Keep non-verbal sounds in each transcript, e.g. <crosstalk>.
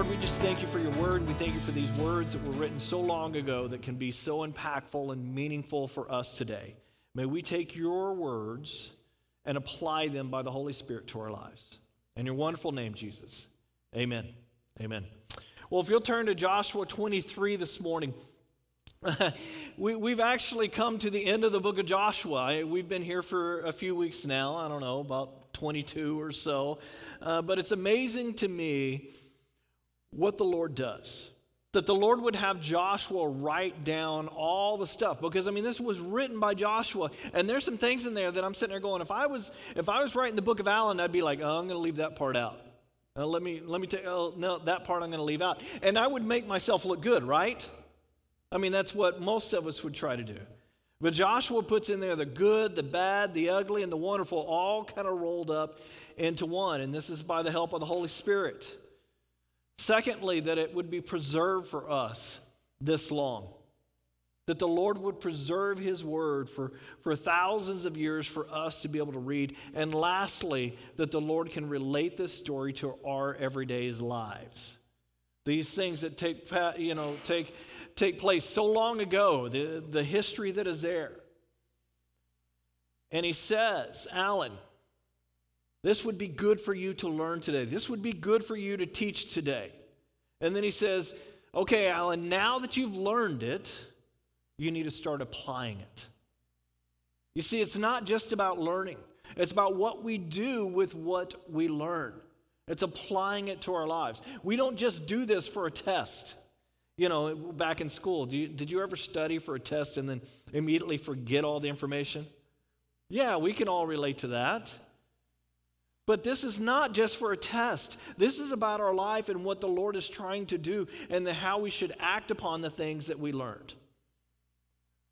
Lord, we just thank you for your word. We thank you for these words that were written so long ago that can be so impactful and meaningful for us today. May we take your words and apply them by the Holy Spirit to our lives. In your wonderful name, Jesus. Amen. Amen. Well, if you'll turn to Joshua 23 this morning, <laughs> we, have actually come to the end of the book of Joshua. We've been here for a few weeks now. I don't know, about 22 or so. Uh, but it's amazing to me what the Lord does. That the Lord would have Joshua write down all the stuff because I mean this was written by Joshua and there's some things in there that I'm sitting there going if I was if I was writing the book of Alan I'd be like oh I'm going to leave that part out uh, let me let me take oh, no that part I'm going to leave out and I would make myself look good right I mean that's what most of us would try to do but Joshua puts in there the good, the bad, the ugly, and the wonderful, all kind of rolled up into one. And this is by the help of the Holy Spirit. Secondly, that it would be preserved for us this long. That the Lord would preserve His word for, for thousands of years for us to be able to read. And lastly, that the Lord can relate this story to our everyday lives. These things that take, you know, take, take place so long ago, the, the history that is there. And he says, Alan, this would be good for you to learn today. This would be good for you to teach today. And then he says, Okay, Alan, now that you've learned it, you need to start applying it. You see, it's not just about learning, it's about what we do with what we learn. It's applying it to our lives. We don't just do this for a test. You know, back in school, you, did you ever study for a test and then immediately forget all the information? Yeah, we can all relate to that. But this is not just for a test. This is about our life and what the Lord is trying to do and the, how we should act upon the things that we learned.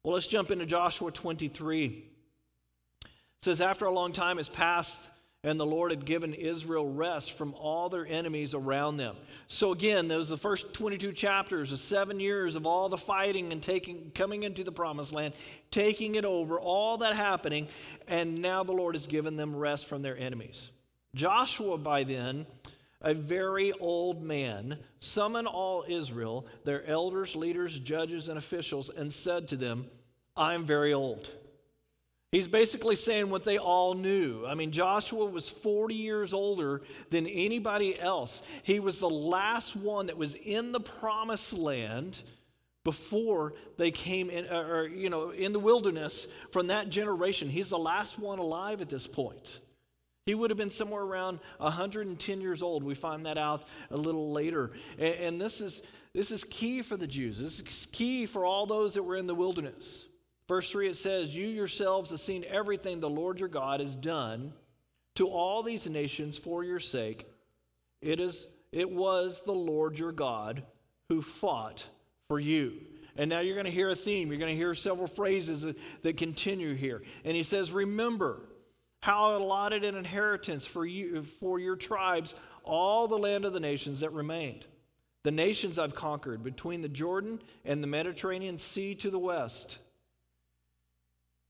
Well, let's jump into Joshua 23. It says, After a long time has passed, and the Lord had given Israel rest from all their enemies around them. So again, those the first 22 chapters, the seven years of all the fighting and taking, coming into the promised land, taking it over, all that happening, and now the Lord has given them rest from their enemies. Joshua, by then, a very old man, summoned all Israel, their elders, leaders, judges, and officials, and said to them, I am very old. He's basically saying what they all knew. I mean, Joshua was 40 years older than anybody else. He was the last one that was in the promised land before they came in, or, you know, in the wilderness from that generation. He's the last one alive at this point. He would have been somewhere around 110 years old. We find that out a little later. And, and this, is, this is key for the Jews. This is key for all those that were in the wilderness. Verse 3 it says, You yourselves have seen everything the Lord your God has done to all these nations for your sake. It, is, it was the Lord your God who fought for you. And now you're going to hear a theme. You're going to hear several phrases that, that continue here. And he says, Remember how allotted an inheritance for you for your tribes all the land of the nations that remained. The nations I've conquered between the Jordan and the Mediterranean Sea to the west.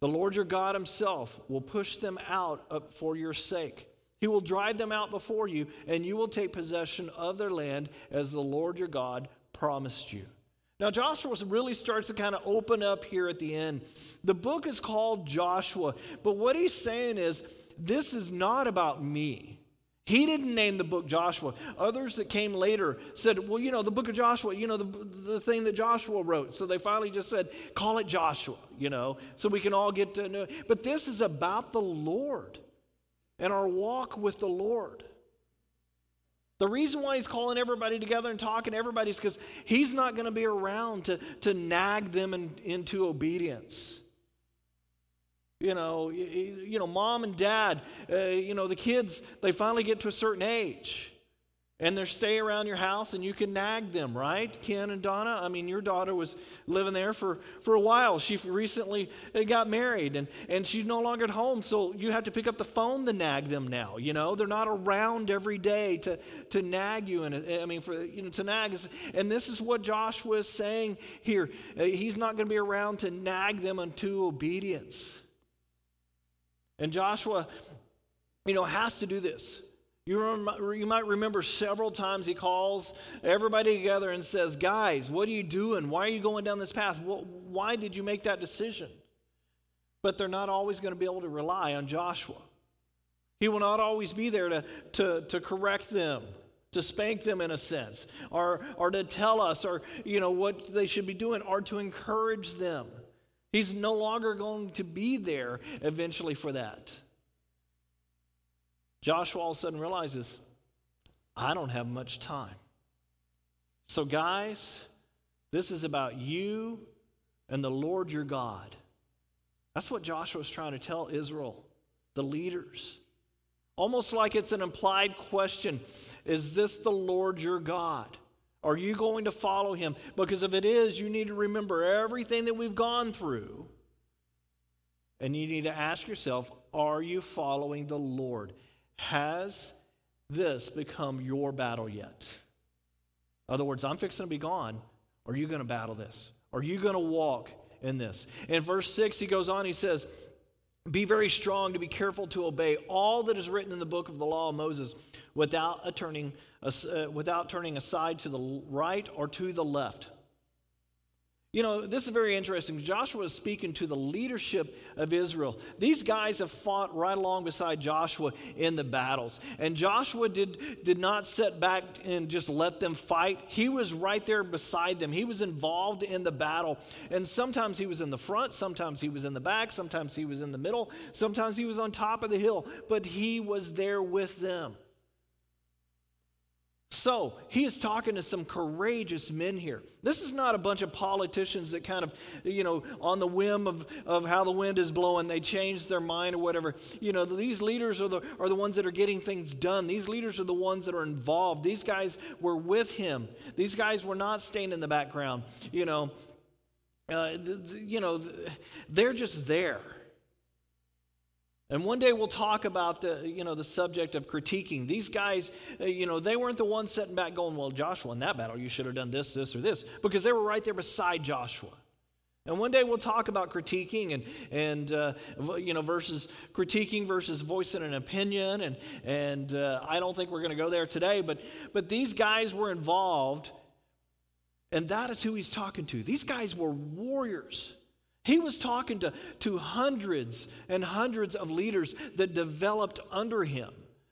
The Lord your God himself will push them out for your sake. He will drive them out before you, and you will take possession of their land as the Lord your God promised you. Now, Joshua really starts to kind of open up here at the end. The book is called Joshua, but what he's saying is this is not about me. He didn't name the book Joshua. Others that came later said, well, you know, the book of Joshua, you know, the, the thing that Joshua wrote. So they finally just said, call it Joshua, you know, so we can all get to know. But this is about the Lord and our walk with the Lord. The reason why he's calling everybody together and talking to everybody is because he's not going to be around to, to nag them in, into obedience. You know, you, you know, mom and dad, uh, you know, the kids, they finally get to a certain age and they stay around your house and you can nag them, right? Ken and Donna, I mean, your daughter was living there for, for a while. She recently uh, got married and, and she's no longer at home, so you have to pick up the phone to nag them now, you know? They're not around every day to, to nag you. And I mean, for, you know, to nag. Is, and this is what Joshua is saying here. Uh, he's not going to be around to nag them unto obedience. And Joshua, you know, has to do this. You, rem- you might remember several times he calls everybody together and says, Guys, what are you doing? Why are you going down this path? Why did you make that decision? But they're not always going to be able to rely on Joshua. He will not always be there to, to, to correct them, to spank them in a sense, or, or to tell us or you know what they should be doing, or to encourage them. He's no longer going to be there eventually for that. Joshua all of a sudden realizes, I don't have much time. So, guys, this is about you and the Lord your God. That's what Joshua is trying to tell Israel, the leaders. Almost like it's an implied question Is this the Lord your God? Are you going to follow him? Because if it is, you need to remember everything that we've gone through. And you need to ask yourself Are you following the Lord? Has this become your battle yet? In other words, I'm fixing to be gone. Are you going to battle this? Are you going to walk in this? In verse 6, he goes on, he says, Be very strong to be careful to obey all that is written in the book of the law of Moses without, turning, uh, without turning aside to the right or to the left you know, this is very interesting. Joshua is speaking to the leadership of Israel. These guys have fought right along beside Joshua in the battles. And Joshua did, did not sit back and just let them fight. He was right there beside them. He was involved in the battle. And sometimes he was in the front, sometimes he was in the back, sometimes he was in the middle, sometimes he was on top of the hill, but he was there with them. So he is talking to some courageous men here. This is not a bunch of politicians that kind of, you know, on the whim of, of how the wind is blowing, they change their mind or whatever. You know, these leaders are the, are the ones that are getting things done. These leaders are the ones that are involved. These guys were with him. These guys were not staying in the background. You know, uh, you know, they're just there. And one day we'll talk about the, you know, the subject of critiquing. These guys, uh, you know, they weren't the ones sitting back going, well, Joshua, in that battle, you should have done this, this, or this, because they were right there beside Joshua. And one day we'll talk about critiquing and, and uh, you know, versus critiquing versus voicing an opinion. And, and uh, I don't think we're going to go there today, but, but these guys were involved, and that is who he's talking to. These guys were warriors. He was talking to, to hundreds and hundreds of leaders that developed under him.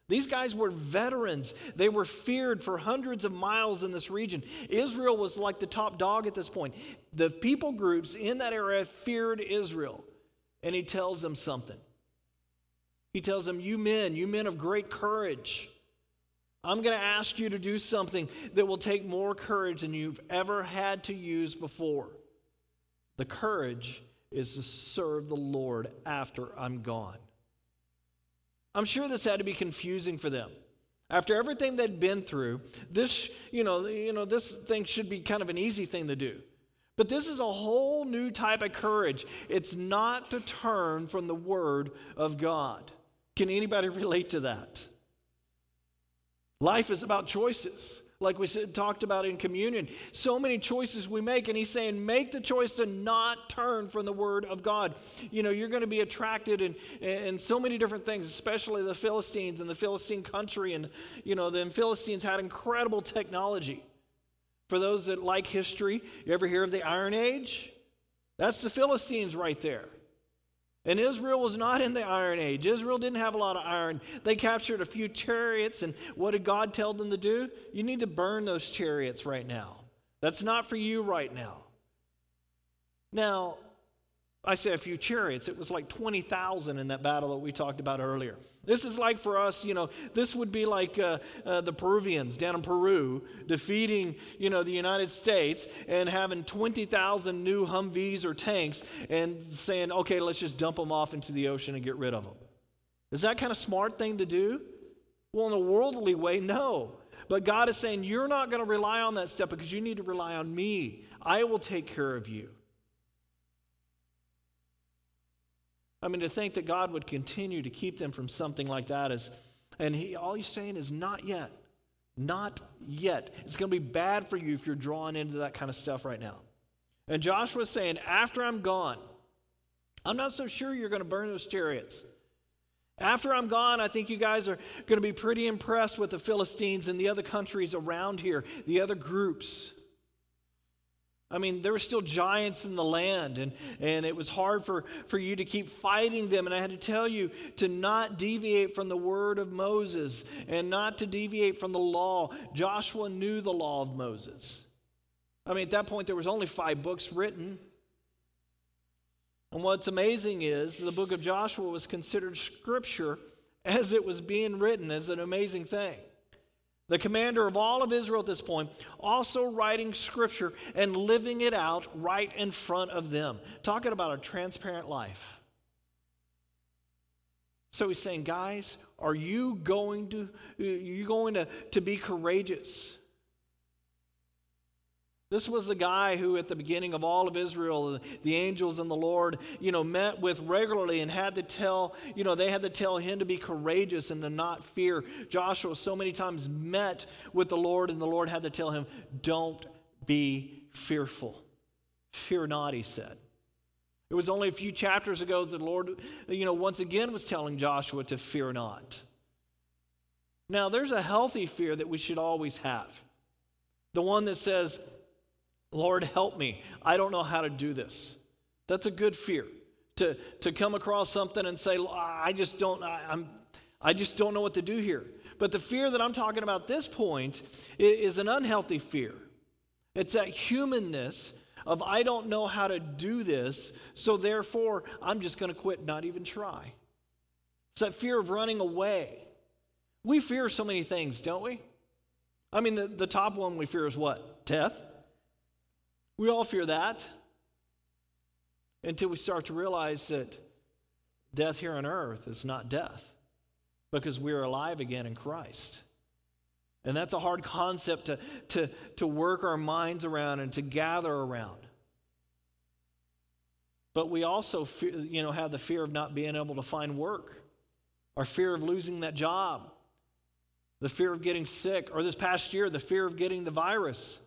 These guys were veterans. They were feared for hundreds of miles in this region. Israel was like the top dog at this point. The people groups in that area feared Israel. And he tells them something. He tells them, You men, you men of great courage, I'm going to ask you to do something that will take more courage than you've ever had to use before. The courage is to serve the Lord after I'm gone. I'm sure this had to be confusing for them. After everything they'd been through, this, you know, you know, this thing should be kind of an easy thing to do. But this is a whole new type of courage. It's not to turn from the word of God. Can anybody <laughs> relate to that? Life is about choices like we said, talked about in communion. So many choices we make, and he's saying, make the choice to not turn from the word of God. You know, you're going to be attracted in, in so many different things, especially the Philistines and the Philistine country. And, you know, the Philistines had incredible technology. For those that like history, you ever hear of the Iron Age? That's the Philistines right there. And Israel was not in the Iron Age. Israel didn't have a lot of iron. They captured a few chariots, and what did God tell them to do? You need to burn those chariots right now. That's not for you right now. Now, I say a few chariots. It was like 20,000 in that battle that we talked about earlier. This is like for us, you know, this would be like uh, uh, the Peruvians down in Peru defeating, you know, the United States and having 20,000 new Humvees or tanks and saying, okay, let's just dump them off into the ocean and get rid of them. Is that kind of smart thing to do? Well, in a worldly way, no. But God is saying, you're not going to rely on that stuff because you need to rely on me. I will take care of you. I mean, to think that God would continue to keep them from something like that is, and he, all he's saying is, not yet. Not yet. It's going to be bad for you if you're drawn into that kind of stuff right now. And Joshua's saying, after I'm gone, I'm not so sure you're going to burn those chariots. After I'm gone, I think you guys are going to be pretty impressed with the Philistines and the other countries around here, the other groups. I mean, there were still giants in the land, and, and it was hard for, for you to keep fighting them. And I had to tell you to not deviate from the word of Moses and not to deviate from the law. Joshua knew the law of Moses. I mean, at that point, there was only five books written. And what's amazing is the book of Joshua was considered scripture as it was being written as an amazing thing the commander of all of Israel at this point, also writing scripture and living it out right in front of them. Talking about a transparent life. So he's saying, guys, are you going to, you going to, to be courageous? This was the guy who, at the beginning of all of Israel, the angels and the Lord, you know, met with regularly and had to tell, you know, they had to tell him to be courageous and to not fear. Joshua so many times met with the Lord, and the Lord had to tell him, don't be fearful. Fear not, he said. It was only a few chapters ago that the Lord, you know, once again was telling Joshua to fear not. Now, there's a healthy fear that we should always have. The one that says, Lord, help me. I don't know how to do this. That's a good fear to, to come across something and say, I just don't, I, I'm, I just don't know what to do here. But the fear that I'm talking about this point is an unhealthy fear. It's that humanness of I don't know how to do this, so therefore I'm just going to quit, not even try. It's that fear of running away. We fear so many things, don't we? I mean, the, the top one we fear is what? Death. We all fear that until we start to realize that death here on earth is not death because we're alive again in Christ. And that's a hard concept to, to, to work our minds around and to gather around. But we also fear, you know, have the fear of not being able to find work, our fear of losing that job, the fear of getting sick, or this past year, the fear of getting the virus.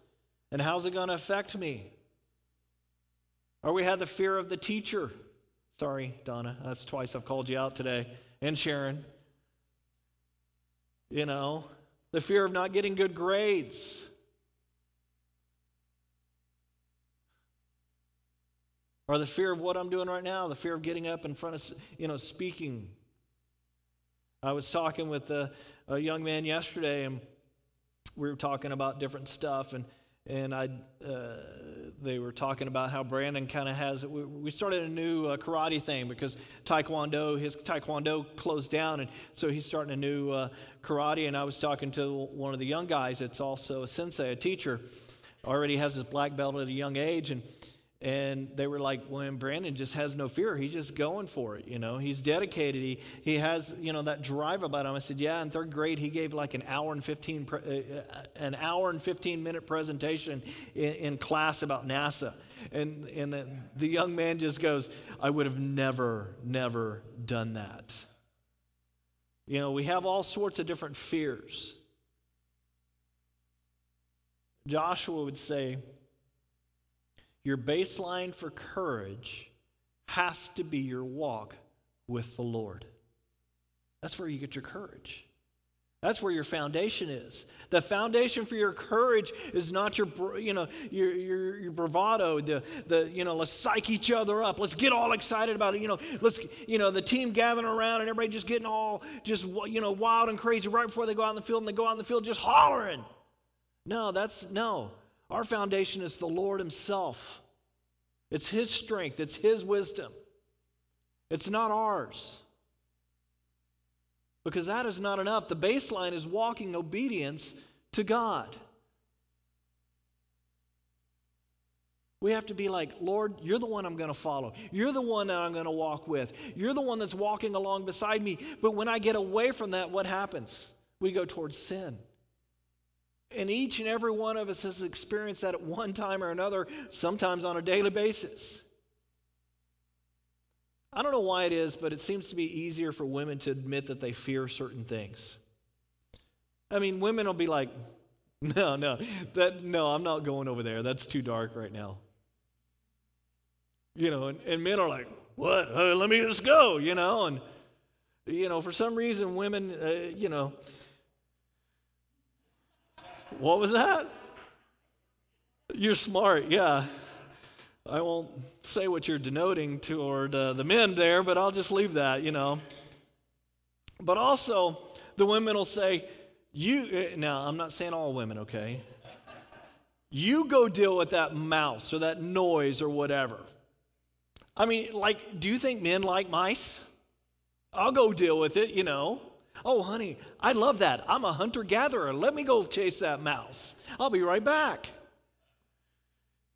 And how's it going to affect me? Or we have the fear of the teacher. Sorry, Donna, that's twice I've called you out today. And Sharon. You know, the fear of not getting good grades. Or the fear of what I'm doing right now, the fear of getting up in front of, you know, speaking. I was talking with a, a young man yesterday, and we were talking about different stuff, and and I, uh, they were talking about how Brandon kind of has. We, we, started a new uh, karate thing because Taekwondo, his Taekwondo closed down, and so he's starting a new uh, karate. And I was talking to one of the young guys that's also a sensei, a teacher, already has his black belt at a young age, and and they were like, when Brandon just has no fear. He's just going for it. You know, he's dedicated. He, he has, you know, that drive about him. I said, yeah, in third grade, he gave like an hour and 15, pre- uh, an hour and 15 minute presentation in, in class about NASA. And, and the, the young man just goes, I would have never, never done that. You know, we have all sorts of different fears. Joshua would say, your baseline for courage has to be your walk with the Lord. That's where you get your courage. That's where your foundation is. The foundation for your courage is not your, you know, your, your, your, bravado, the, the, you know, let's psych each other up. Let's get all excited about it. You know, let's, you know, the team gathering around and everybody just getting all just, you know, wild and crazy right before they go out in the field and they go out in the field just hollering. No, that's, no. Our foundation is the Lord Himself. It's His strength, it's His wisdom. It's not ours. Because that is not enough. The baseline is walking obedience to God. We have to be like, Lord, you're the one I'm going to follow. You're the one that I'm going to walk with. You're the one that's walking along beside me. But when I get away from that, what happens? We go towards sin. And each and every one of us has experienced that at one time or another, sometimes on a daily basis. I don't know why it is, but it seems to be easier for women to admit that they fear certain things. I mean, women will be like, <laughs> no, no, that, no, I'm not going over there. That's too dark right now. You know, and, and men are like, what? Uh, let me just go, you know, and You know, for some reason, women, uh, you know, what was that? You're smart, yeah. I won't say what you're denoting toward uh, the men there, but I'll just leave that, you know. But also, the women will say, You, uh, now, I'm not saying all women, okay? You go deal with that mouse or that noise or whatever. I mean, like, do you think men like mice? I'll go deal with it, you know. Oh, honey, I love that. I'm a hunter gatherer. Let me go chase that mouse. I'll be right back.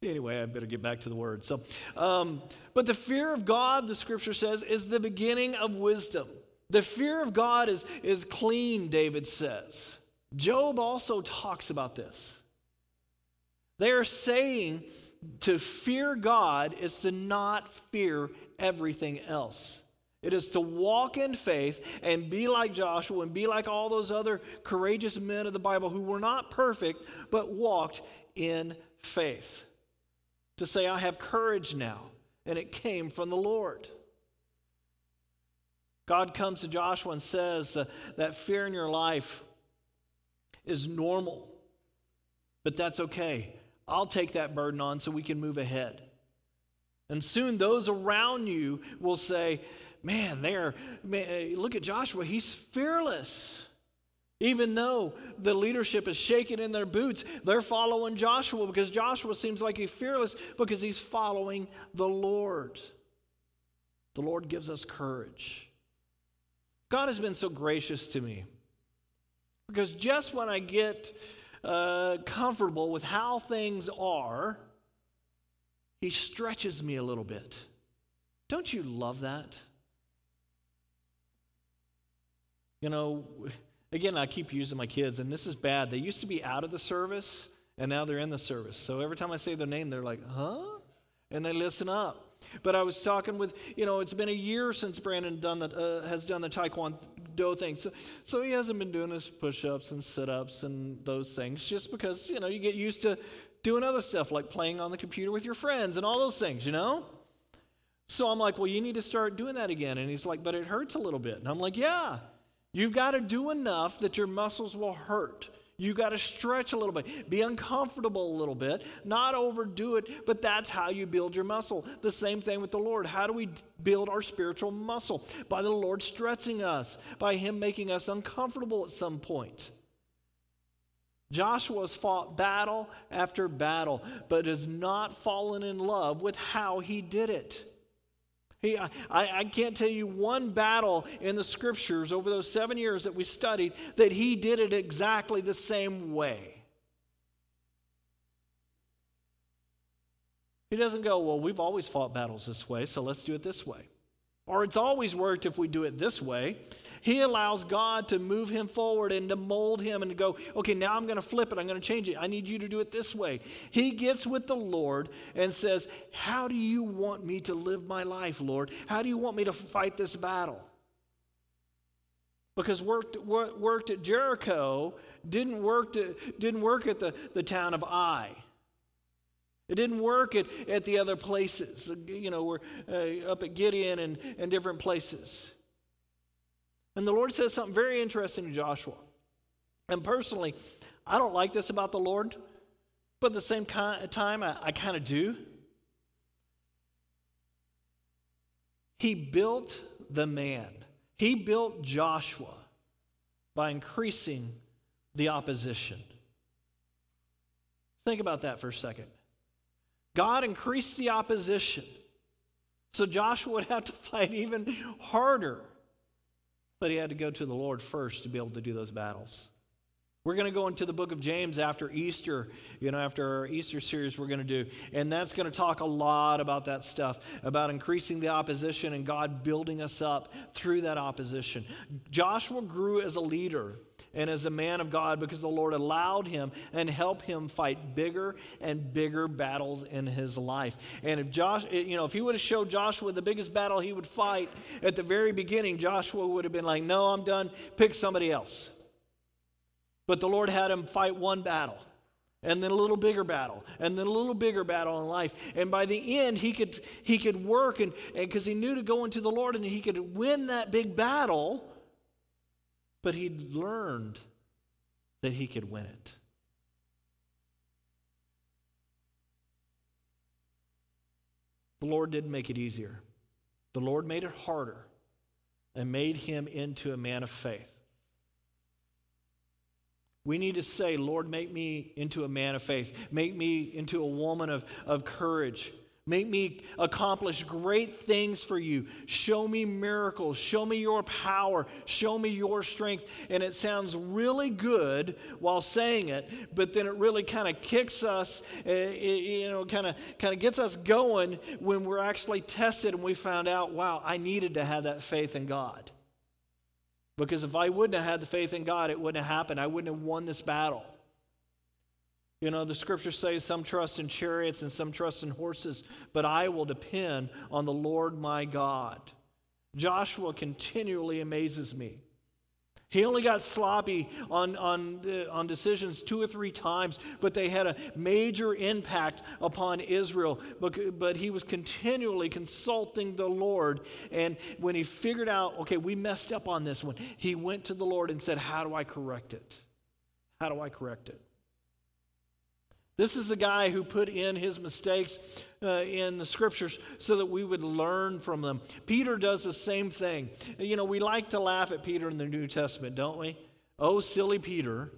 Anyway, I better get back to the word. So, um, but the fear of God, the scripture says, is the beginning of wisdom. The fear of God is, is clean, David says. Job also talks about this. They are saying to fear God is to not fear everything else. It is to walk in faith and be like Joshua and be like all those other courageous men of the Bible who were not perfect, but walked in faith. To say, I have courage now, and it came from the Lord. God comes to Joshua and says uh, that fear in your life is normal, but that's okay. I'll take that burden on so we can move ahead. And soon those around you will say, Man, they're, man, look at Joshua, he's fearless. Even though the leadership is shaking in their boots, they're following Joshua because Joshua seems like he's fearless because he's following the Lord. The Lord gives us courage. God has been so gracious to me because just when I get uh, comfortable with how things are, He stretches me a little bit. Don't you love that? You know, again, I keep using my kids, and this is bad. They used to be out of the service, and now they're in the service. So every time I say their name, they're like, huh? And they listen up. But I was talking with, you know, it's been a year since Brandon done the, uh, has done the Taekwondo thing. So, so he hasn't been doing his push ups and sit ups and those things just because, you know, you get used to doing other stuff like playing on the computer with your friends and all those things, you know? So I'm like, well, you need to start doing that again. And he's like, but it hurts a little bit. And I'm like, yeah, you've got to do enough that your muscles will hurt. You've got to stretch a little bit, be uncomfortable a little bit, not overdo it, but that's how you build your muscle. The same thing with the Lord. How do we build our spiritual muscle? By the Lord stretching us, by Him making us uncomfortable at some point. Joshua has fought battle after battle, but has not fallen in love with how he did it. He, I, I can't tell you one battle in the scriptures over those seven years that we studied that he did it exactly the same way. He doesn't go, Well, we've always fought battles this way, so let's do it this way. Or it's always worked if we do it this way. He allows God to move him forward and to mold him and to go, okay, now I'm going to flip it. I'm going to change it. I need you to do it this way. He gets with the Lord and says, How do you want me to live my life, Lord? How do you want me to fight this battle? Because worked, worked at Jericho didn't work, to, didn't work at the, the town of Ai. It didn't work at, at the other places, you know, we're uh, up at Gibeon and, and different places. And the Lord says something very interesting to Joshua. And personally, I don't like this about the Lord, but at the same time, I, I kind of do. He built the man, he built Joshua by increasing the opposition. Think about that for a second. God increased the opposition. So Joshua would have to <laughs> fight even harder. But he had to go to the Lord first to be able to do those battles. We're going to go into the book of James after Easter, you know, after our Easter series we're going to do. And that's going to talk a lot about that stuff, about increasing the opposition and God building us up through that opposition. Joshua grew as a leader and as a man of God because the Lord allowed him and helped him fight bigger and bigger battles in his life. And if Josh, eh, you know, if he would have showed Joshua the biggest battle he would fight at the very beginning, Joshua would have been like, "No, I'm done. Pick somebody else." But the Lord had him fight one battle. and then a little bigger battle and then a little bigger battle in life and by the end he could he could work and because he knew to go into the lord and he could win that big battle but he'd learned that he could win it the lord didn't make it easier the lord made it harder and made him into a man of faith we need to say, Lord, make me into a man of faith. Make me into a woman of, of courage. Make me accomplish great things for you. Show me miracles. Show me your power. Show me your strength. And it sounds really good while saying it, but then it really kind of kicks us, uh, you know, kind of kind of gets us going when we're actually tested and we found out, wow, I needed to have that faith in God. Because if I wouldn't have had the faith in God, it wouldn't have happened. I wouldn't have won this battle. You know, the scriptures say some trust in chariots and some trust in horses, but I will depend on the Lord my God. Joshua continually amazes me. He only got sloppy on, on, uh, on decisions two or three times, but they had a major impact upon Israel. But, but he was continually consulting the Lord. And when he figured out, okay, we messed up on this one, he went to the Lord and said, How do I correct it? How do I correct it? This is the guy who put in his mistakes uh, in the scriptures so that we would learn from them. Peter does the same thing. You know, we like to laugh at Peter in the New Testament, don't we? Oh, silly Peter.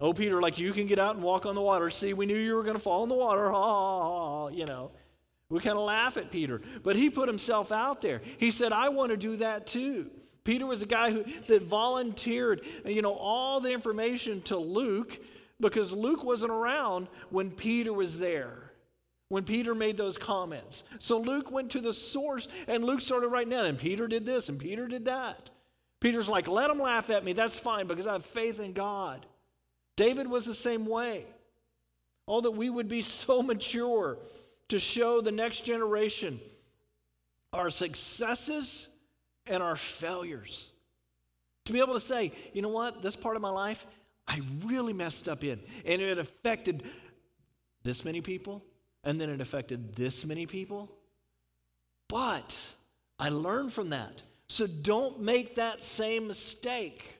Oh, Peter, like you can get out and walk on the water. See, we knew you were going to fall in the water. Oh, you know. We kind of laugh at Peter, but he put himself out there. He said, I want to do that too. Peter was a guy who that volunteered, you know, all the information to Luke because Luke wasn't around when Peter was there, when Peter made those comments. So Luke went to the source and Luke started writing down, and Peter did this and Peter did that. Peter's like, let them laugh at me. That's fine because I have faith in God. David was the same way. All that we would be so mature to show the next generation our successes and our failures. To be able to say, you know what, this part of my life, I really messed up in. And it affected this many people, and then it affected this many people. But I learned from that. So don't make that same mistake.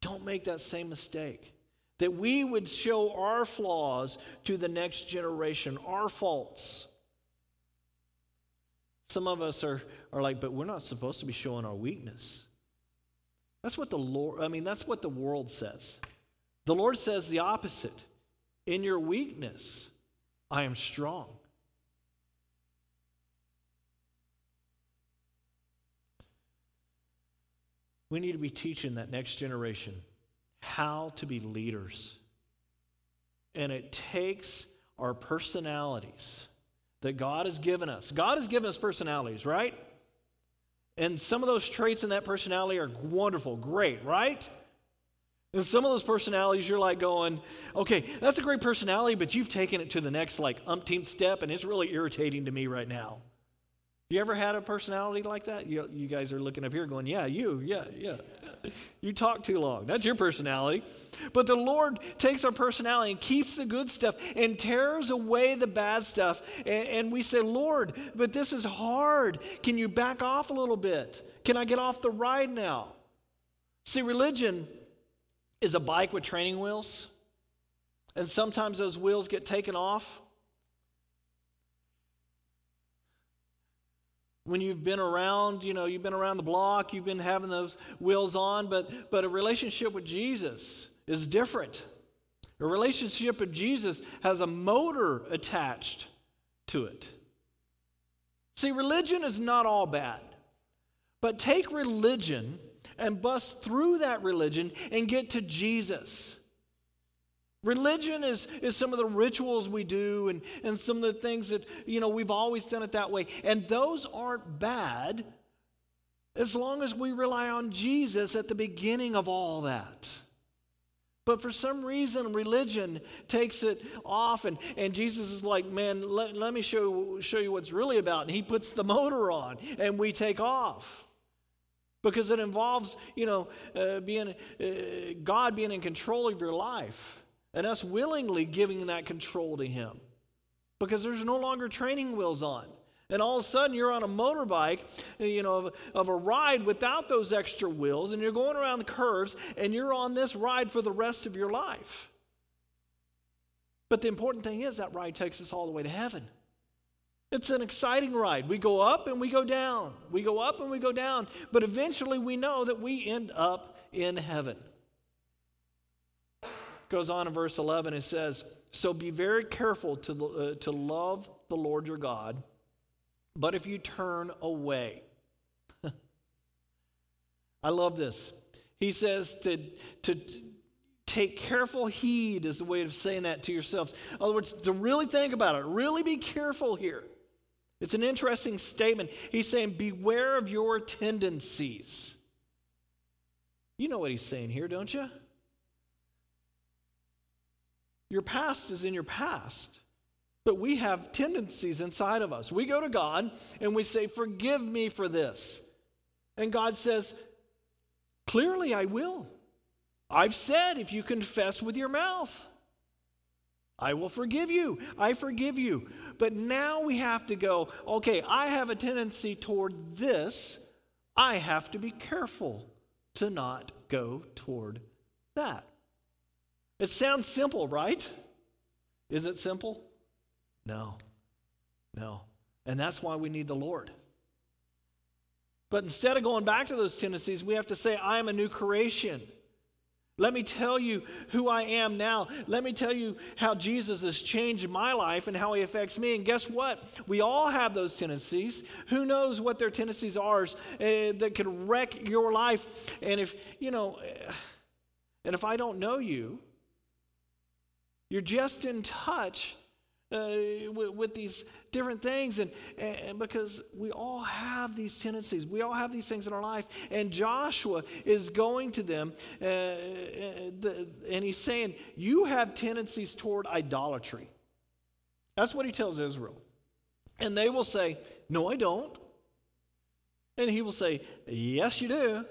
Don't make that same mistake. That we would show our flaws to the next generation, our faults. Some of us are, are like, but we're not supposed to be showing our weakness. That's what the Lord, I mean, that's what the world says. The Lord says the opposite. In your weakness, I am strong. We need to be teaching that next generation how to be leaders. And it takes our personalities that God has given us. God has given us personalities, right? And some of those traits in that personality are wonderful, great, right? And some of those personalities, you're like going, okay, that's a great personality, but you've taken it to the next like umpteenth step, and it's really irritating to me right now. You ever had a personality like that? You, you guys are looking up here going, yeah, you, yeah, yeah. You talk too long. That's your personality. But the Lord takes our personality and keeps the good stuff and tears away the bad stuff. And, and we say, Lord, but this is hard. Can you back off a little bit? Can I get off the ride now? See, religion is a bike with training wheels. And sometimes those wheels get taken off when you've been around you know you've been around the block you've been having those wheels on but but a relationship with jesus is different. A relationship with jesus has a motor attached to it. See religion is not all bad but take religion and bust through that religion and get to jesus Religion is, is some of the rituals we do and, and some of the things that, you know, we've always done it that way. And those aren't bad as long as we rely on Jesus at the beginning of all that. But for some reason, religion takes it off, and, and Jesus is like, Man, let, let me show, show you what's really about. And he puts the motor on, and we take off. Because it involves, you know, uh, being, uh, God being in control of your life. And us willingly giving that control to Him because there's no longer training wheels on. And all of a sudden, you're on a motorbike, you know, of, of, a ride without those extra wheels, and you're going around the curves, and you're on this ride for the rest of your life. But the important thing is that ride takes us all the way to heaven. It's an exciting ride. We go up and we go down. We go up and we go down. But eventually, we know that we end up in heaven. Goes on in verse 11, it says, So be very careful to, uh, to love the Lord your God but if you turn away, <laughs> I love this. He says to, to take careful heed, is the way of saying that to yourselves. In other words, to really think about it, really be careful here. It's an interesting statement. He's saying, Beware of your tendencies. You know what he's saying here, don't you? Your past is in your past. But we have tendencies inside of us. We go to God and we say, Forgive me for this. And God says, Clearly, I will. I've said, if you confess with your mouth, I will forgive you. I forgive you. But now we have to go, okay, I have a tendency toward this. I have to be careful to not go toward that. It sounds simple, right? Is it simple? No, no. And that's why we need the Lord. But instead of going back to those tendencies, we have to say, I am a new creation. Let me tell you who I am now. Let me tell you how Jesus has changed my life and how he affects me. And guess what? We all have those tendencies. Who knows what their tendencies are uh, that could wreck your life? And if, you know, uh, and if I don't know you, you're just in touch uh, with, with, these different things and, and because we all have these tendencies. We all have these things in our life and joshua is going to them uh, uh, and he's saying you have tendencies toward idolatry. That's what he tells israel. And they will say no i don't. And he will say yes you do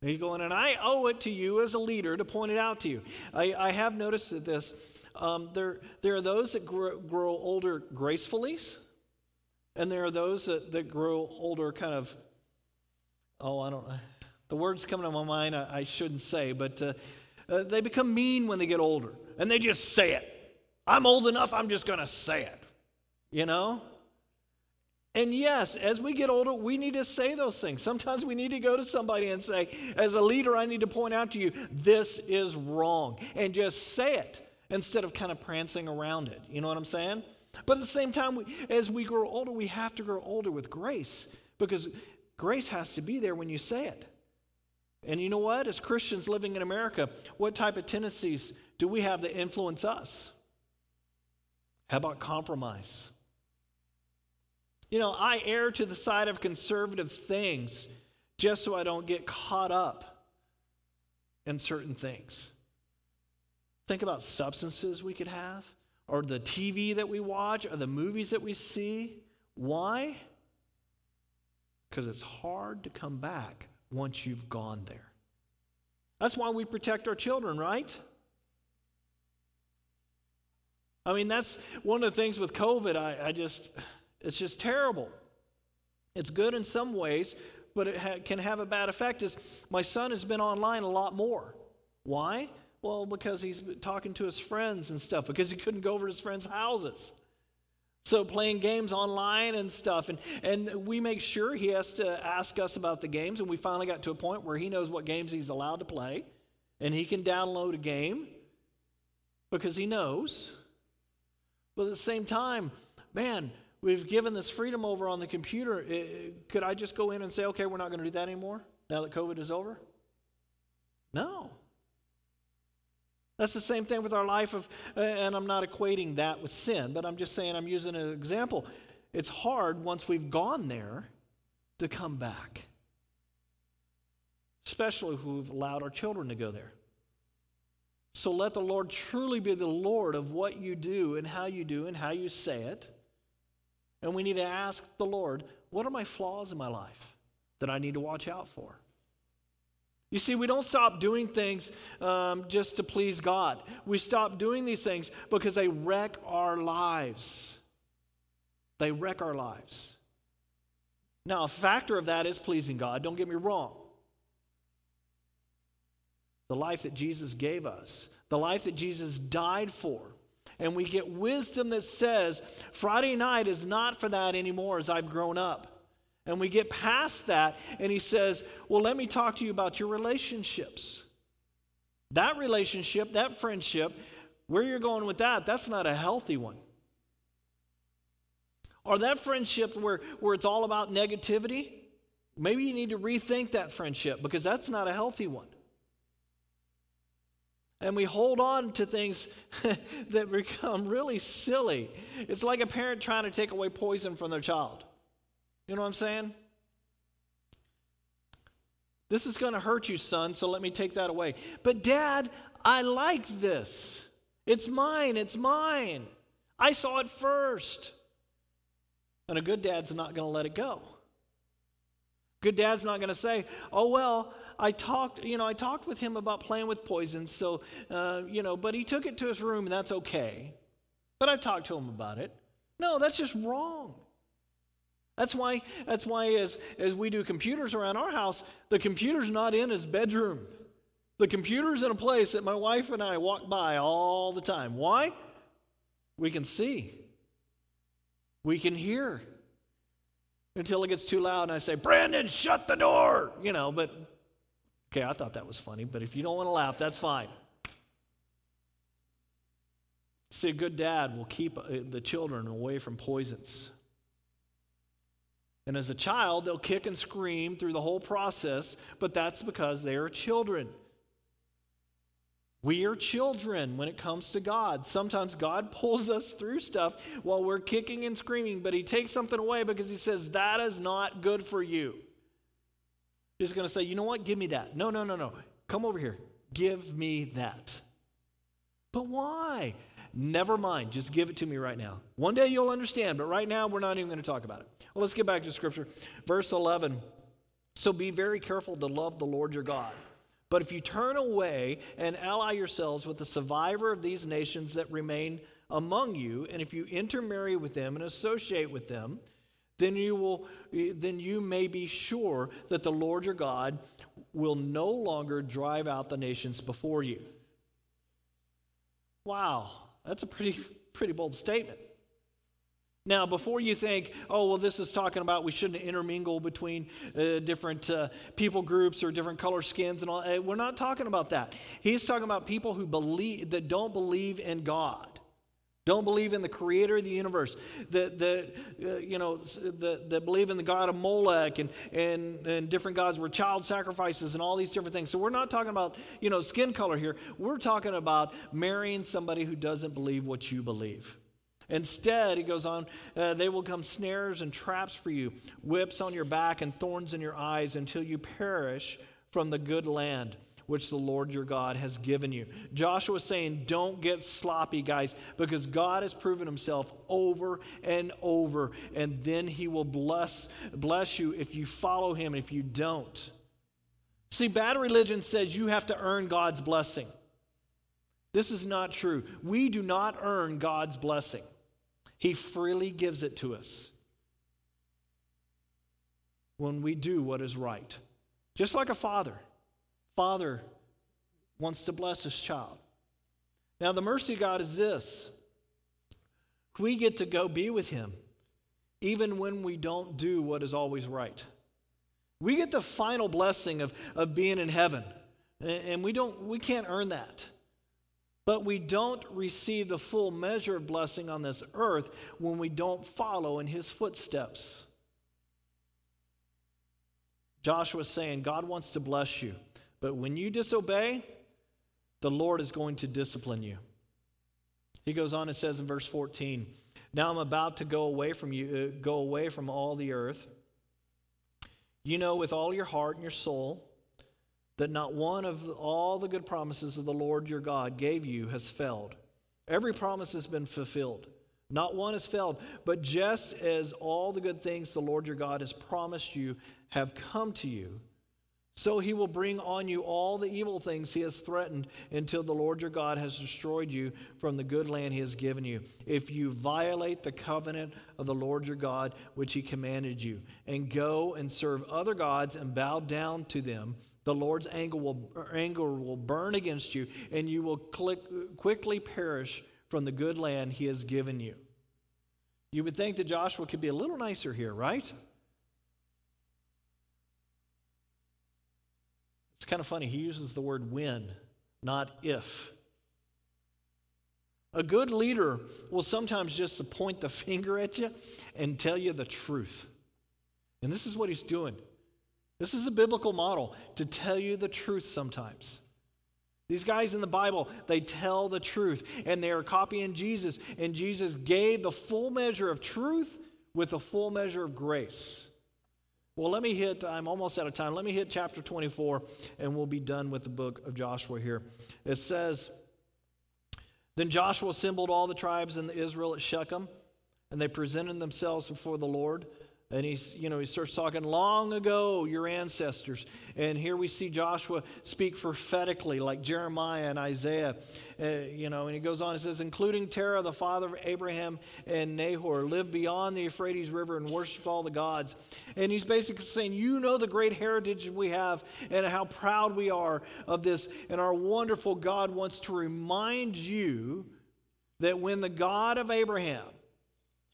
he's going and i owe it to you as a leader to point it out to you i, I have noticed that this um, there, there are those that grow, grow, older gracefully, and there are those that, that grow older kind of, oh, I don't know. The words coming to my mind I, I shouldn't say, but uh, uh, they become mean when they get older, and they just say it. I'm old enough, I'm just going to say it. You know? And yes, as we get older, we need to say those things. Sometimes we need to go to somebody and say, as a leader, I need to point out to you, this is wrong. And just say it instead of kind of prancing around it. You know what I'm saying? But at the same time, as we grow older, we have to grow older with grace because grace has to be there when you say it. And you know what? As Christians living in America, what type of tendencies do we have that influence us? How about compromise? You know, I err to the side of conservative things just so I don't get caught up in certain things. Think about substances we could have, or the TV that we watch, or the movies that we see. Why? Because it's hard to come back once you've gone there. That's why we protect our children, right? I mean, that's one of the things with COVID. I, I just, it's just terrible. It's good in some ways, but it ha- can have a bad effect. Is my son has been online a lot more. Why? Well, because he's talking to his friends and stuff, because he couldn't go over to his friends' houses. So playing games online and stuff. And, and we make sure he has to ask us about the games. And we finally got to a point where he knows what games he's allowed to play. And he can download a game because he knows. But at the same time, man, we've given this freedom over on the computer. Could I just go in and say, okay, we're not going to do that anymore now that COVID is over? No. That's the same thing with our life of, uh, and I'm not equating that with sin, but I'm just saying I'm using an example. It's hard once we've gone there to come back, especially if we've allowed our children to go there. So let the Lord truly be the Lord of what you do and how you do and how you say it. And we need to ask the Lord, what are my flaws in my life that I need to watch out for? You see, we don't stop doing things um, just to please God. We stop doing these things because they wreck our lives. They wreck our lives. Now, a factor of that is pleasing God. Don't get me wrong. The life that Jesus gave us, the life that Jesus died for. And we get wisdom that says Friday night is not for that anymore as I've grown up. And we get past that, and he says, Well, let me talk to you about your relationships. That relationship, that friendship, where you're going with that, that's not a healthy one. Or that friendship where, where it's all about negativity, maybe you need to rethink that friendship because that's not a healthy one. And we hold on to things <laughs> that become really silly. It's like a parent trying to take away poison from their child. You know what I'm saying? This is going to hurt you, son, so let me take that away. But, Dad, I like this. It's mine. It's mine. I saw it first. And a good dad's not going to let it go. Good dad's not going to say, "Oh well, I talked, you know, I talked with him about playing with poison, so uh, you know, but he took it to his room, and that's okay. But I talked to him about it. No, that's just wrong. That's why, that's why as, as we do computers around our house, the computer's not in his bedroom. The computer's in a place that my wife and I walk by all the time. Why? We can see. We can hear. Until it gets too loud and I say, Brandon, shut the door. You know, but okay, I thought that was funny, but if you don't want to laugh, that's fine. See, a good dad will keep uh, the children away from poisons. And as a child, they'll kick and scream through the whole process, but that's because they are children. We are children when it comes to God. Sometimes God <laughs> pulls us through stuff while we're kicking and screaming, but He takes something away because He says, That is not good for you. He's going to say, You know what? Give me that. No, no, no, no. Come over here. Give me that. But why? Never mind. Just give it to me right now. One day you'll understand, but right now we're not even going to talk about it. Well, let's get back to Scripture. Verse 11. So be very careful to love the Lord your God. But if you turn away and ally yourselves with the survivor of these nations that remain among you, and if you intermarry with them and associate with them, then you will then you may be sure that the Lord your God will no longer drive out the nations before you. Wow, that's a pretty pretty bold statement. Now, before you think, oh, well, this is talking about we shouldn't intermingle between uh, different uh, people groups or different color skins and all, uh, we're not talking about that. He's talking about people who believe, that don't believe in God. Don't believe in the creator of the universe, that, that uh, you know, that believe in the God of Molech and, and, and different gods were child sacrifices and all these different things. So we're not talking about, you know, skin color here. We're talking about marrying somebody who doesn't believe what you believe. Instead, he goes on, uh, they will come snares and traps for you, whips on your back and thorns in your eyes until you perish from the good land which the Lord your God has given you. Joshua is saying, don't get sloppy, guys, because God has proven himself over and over, and then he will bless, bless you if you follow him, if you don't. See, bad religion says you have to earn God's blessing. This is not true. We do not earn God's blessing. He freely gives it to us when we do what is right. Just like a father. Father wants to bless his child. Now, the mercy of God is this we get to go be with him even when we don't do what is always right. We get the final blessing of, of being in heaven, and we, don't, we can't earn that. But we don't receive the full measure of blessing on this earth when we don't follow in his footsteps. Joshua is saying, God wants to bless you, but when you disobey, the Lord is going to discipline you. He goes on and says in verse 14, Now I'm about to go away from you, uh, go away from all the earth. You know with all your heart and your soul that not one of all the good promises of the Lord your God gave you has failed. Every promise has been fulfilled. Not one has failed. But just as all the good things the Lord your God has promised you have come to you, So he will bring on you all the evil things he has threatened until the Lord your God has destroyed you from the good land he has given you. If you violate the covenant of the Lord your God, which he commanded you, and go and serve other gods and bow down to them, the Lord's anger will, anger will burn against you, and you will click, quickly perish from the good land he has given you. You would think that Joshua could be a little nicer here, right? It's kind of funny. He uses the word when, not if. A good leader will sometimes just point the <laughs> finger at you and tell you the truth. And this is what he's doing. This is a biblical model to tell you the truth sometimes. These guys in the Bible, they tell the truth and they are copying Jesus. And Jesus gave the full measure of truth with a full measure of grace. Well, let me hit, I'm almost out of time. Let me hit chapter 24 and we'll be done with the book of Joshua here. It says, Then Joshua assembled all the tribes in Israel at Shechem, and they presented themselves before the Lord. And he's, you know, he starts talking long ago, your ancestors. And here we see Joshua speak prophetically, like Jeremiah and Isaiah. Uh, you know, and he goes on and says, including Terah, the father of Abraham and Nahor, lived beyond the Euphrates River and worshiped all the gods. And he's basically saying, You know the great heritage we have and how proud we are of this. And our wonderful God wants to remind you that when the God of Abraham,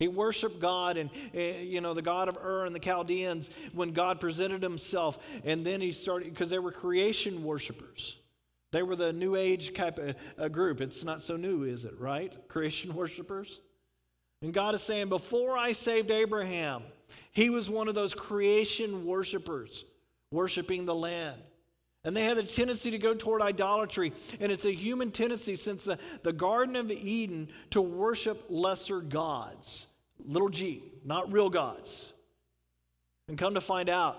he worshiped God and, uh, you know, the God of Ur and the Chaldeans when God presented himself. And then he started, because they were creation worshipers. They were the New Age type of group. It's not so new, is it, right? <laughs> Creation worshipers. And God is saying, before I saved Abraham, he was one of those creation worshipers, worshiping the land. And they had a tendency to go toward idolatry. And it's a human tendency since the, the Garden of Eden to worship lesser gods little g, not real gods. And come to find out,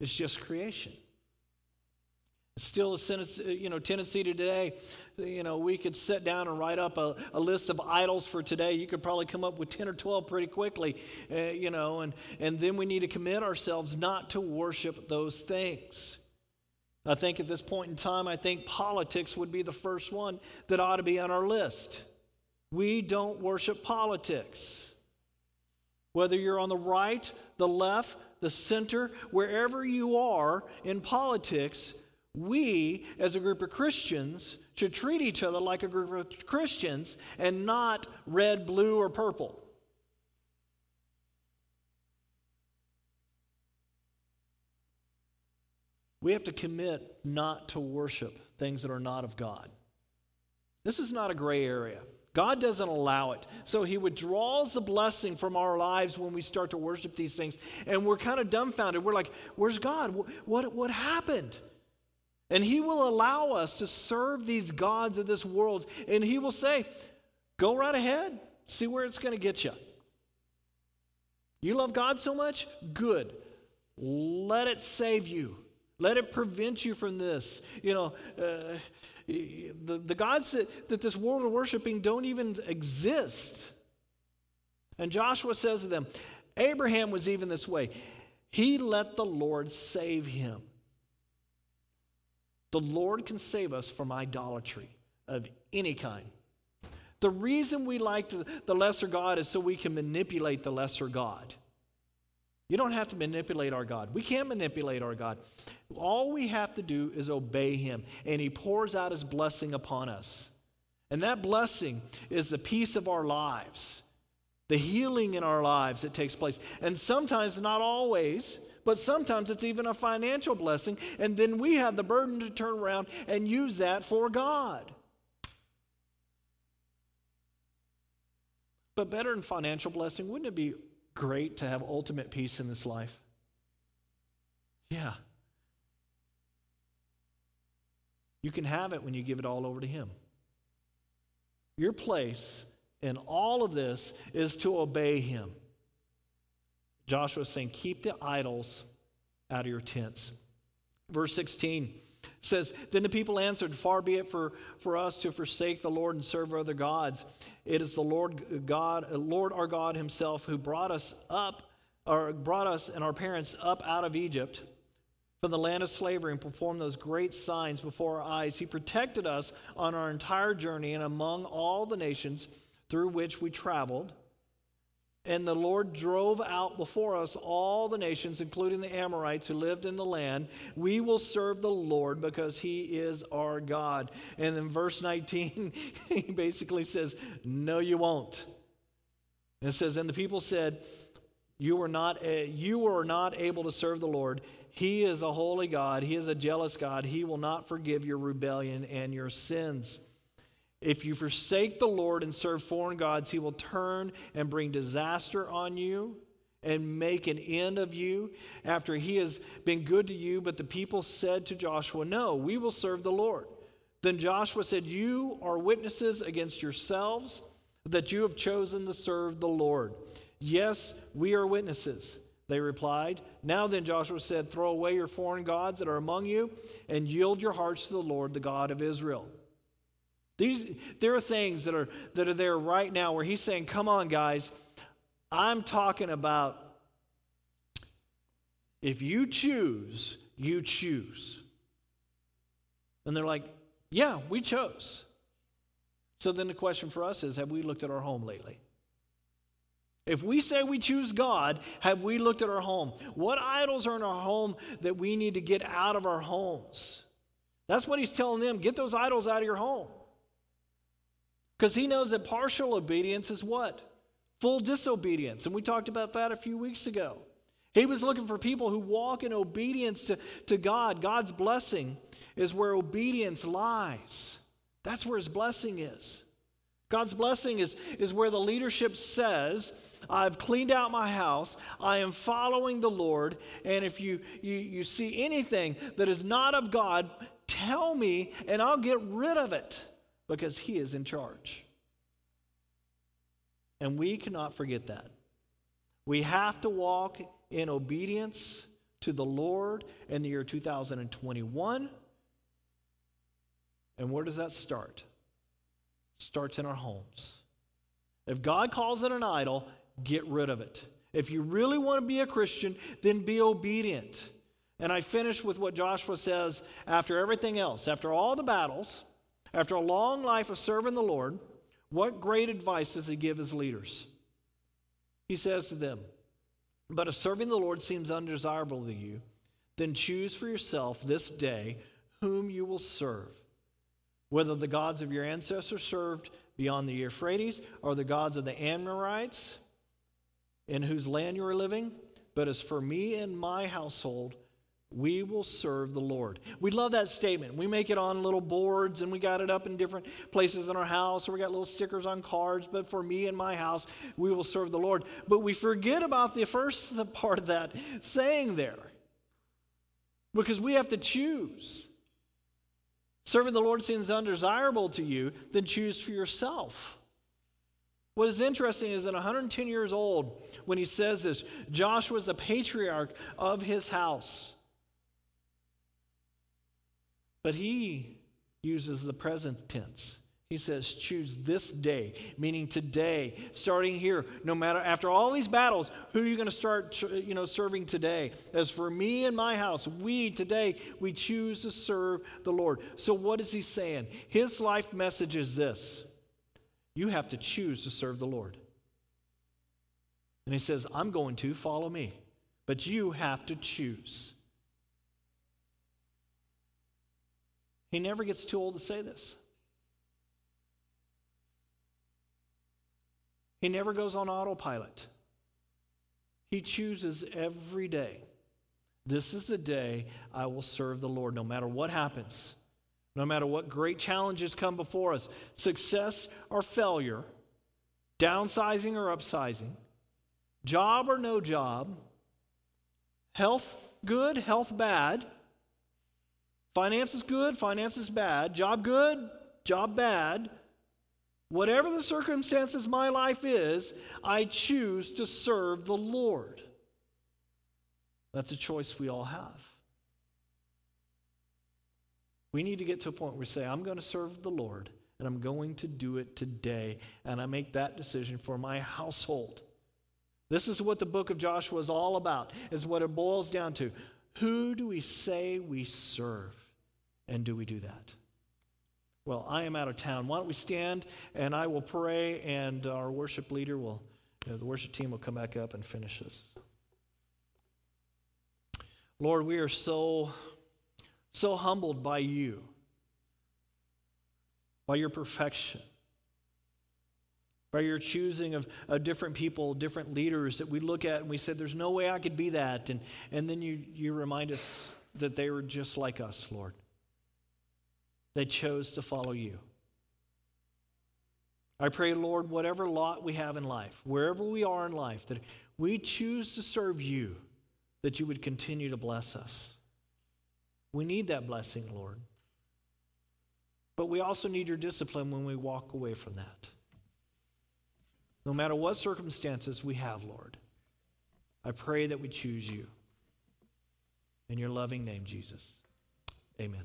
it's just creation. It's still a you know, tendency today. You know, we could sit down and write up a, a, list of idols for today. You could probably come up with 10 or 12 pretty quickly, uh, you know, and, and then we need to commit ourselves not to worship those things. I think at this point in time, I think politics would be the first one that ought to be on our list. We don't worship politics. Whether you're on the right, the left, the center, wherever you are in politics, we, as a group of Christians, should treat each other like a group of Christians and not red, blue, or purple. We have to commit not to worship things that are not of God. This is not a gray area. God doesn't allow it. So He withdraws the blessing from our lives when we start to worship these things. And we're kind of dumbfounded. We're like, where's God? What, what happened? And He will allow us to serve these gods of this world. And He will say, go right ahead, see where it's going to get you. You love God so much? Good. Let it save you. Let it prevent you from this. You know, uh, the, the gods that, that this world are worshiping don't even exist. And Joshua says to them, Abraham was even this way. He let the Lord save him. The Lord can save us from idolatry of any kind. The reason we like the lesser God is so we can manipulate the lesser God. You don't have to manipulate our God. We can't manipulate our God. All we have to do is obey Him, and He pours out His blessing upon us. And that blessing is the peace of our lives, the healing in our lives that takes place. And sometimes, not always, but sometimes it's even a financial blessing. And then we have the burden to turn around and use that for God. But better than financial blessing, wouldn't it be great to have ultimate peace in this life? Yeah. You can have it when you give it all over to Him. Your place in all of this is to obey Him. Joshua is saying, Keep the idols out of your tents. Verse 16 says, Then the people answered, Far be it for, for us to forsake the Lord and serve other gods. It is the Lord God, Lord our God Himself, who brought us up, or brought us and our parents up out of Egypt. from the land of slavery and performed those great signs before our eyes. He protected us on our entire journey and among all the nations through which we traveled. And the Lord drove out before us all the nations, including the Amorites who lived in the land. We will serve the Lord because he is our God. And in verse 19, <laughs> he basically says, No, you won't. And it says, And the people said, You are not, you are not able to serve the Lord. He is a holy God. He is a jealous God. He will not forgive your rebellion and your sins. If you forsake the Lord and serve foreign gods, he will turn and bring disaster on you and make an end of you after he has been good to you. But the people said to Joshua, No, we will serve the Lord. Then Joshua said, You are witnesses against yourselves that you have chosen to serve the Lord. Yes, we are witnesses. They replied. Now then, Joshua said, Throw away your foreign gods that are among you and yield your hearts to the Lord, the God of Israel. These, there are things that are, that are there right now where he's saying, Come on, guys, I'm talking about if you choose, you choose. And they're like, Yeah, we chose. So then the question for us is Have we looked at our home lately? If we say we choose God, have we looked at our home? What idols are in our home that we need to get out of our homes? That's what he's telling them. Get those idols out of your home. Because he knows that partial obedience is what? Full disobedience. And we talked about that a few weeks ago. He was looking for people who walk in obedience to, to God. God's blessing is where obedience lies. That's where his blessing is. God's blessing is, is where the leadership says, I've cleaned out my house, I am following the Lord, and if you, you, you see anything that is not of God, tell me and I'll get rid of it because He is in charge. And we cannot forget that. We have to walk in obedience to the Lord in the year 2021. And where does that start? It starts in our homes. If God calls it an idol, get rid of it. If you really want to be a Christian, then be obedient. And I finish with what Joshua says after everything else, after all the battles, after a long life of serving the Lord, what great advice does he give his leaders? He says to them, But if serving the Lord seems undesirable to you, then choose for yourself this day whom you will serve, whether the gods of your ancestors served beyond the Euphrates or the gods of the Amorites in whose land you are living. But as for me and my household, we will serve the Lord. We love that statement. We make it on little boards and we got it up in different places in our house, or we got little stickers on cards. But for me and my house, we will serve the Lord. But we forget about the first part of that saying there because we have to choose. Serving the Lord seems undesirable to you, then choose for yourself. What is interesting is that 110 years old, when he says this, Joshua is a patriarch of his house. But he uses the present tense. He says, choose this day, meaning today, starting here. No matter, after all these battles, who are you going to start you know, serving today? As for me and my house, we today, we choose to serve the Lord. So, what is he saying? His life message is this you have to choose to serve the Lord. And he says, I'm going to follow me, but you have to choose. He never gets too old to say this. He never goes on autopilot. He chooses every day. This is the day I will serve the Lord, no matter what happens, no matter what great challenges come before us success or failure, downsizing or upsizing, job or no job, health good, health bad, Finances good, finances bad. Job good, job bad. Whatever the circumstances my life is, I choose to serve the Lord. That's a choice we all have. We need to get to a point where we say, I'm going to serve the Lord and I'm going to do it today. And I make that decision for my household. This is what the book of Joshua is all about, is what it boils down to. Who do we say we serve? And do we do that? Well, I am out of town. Why don't we stand and I will pray, and our worship leader will, you know, the worship team will come back up and finish this. Lord, we are so, so humbled by you, by your perfection, by your choosing of, of different people, different leaders that we look at and we said, There's no way I could be that. And, and then you, you remind us that they were just like us, Lord. They chose to follow you. I pray, Lord, whatever lot we have in life, wherever we are in life, that we choose to serve you, that you would continue to bless us. We need that blessing, Lord. But we also need your discipline when we walk away from that. No matter what circumstances we have, Lord, I pray that we choose you. In your loving name, Jesus. Amen.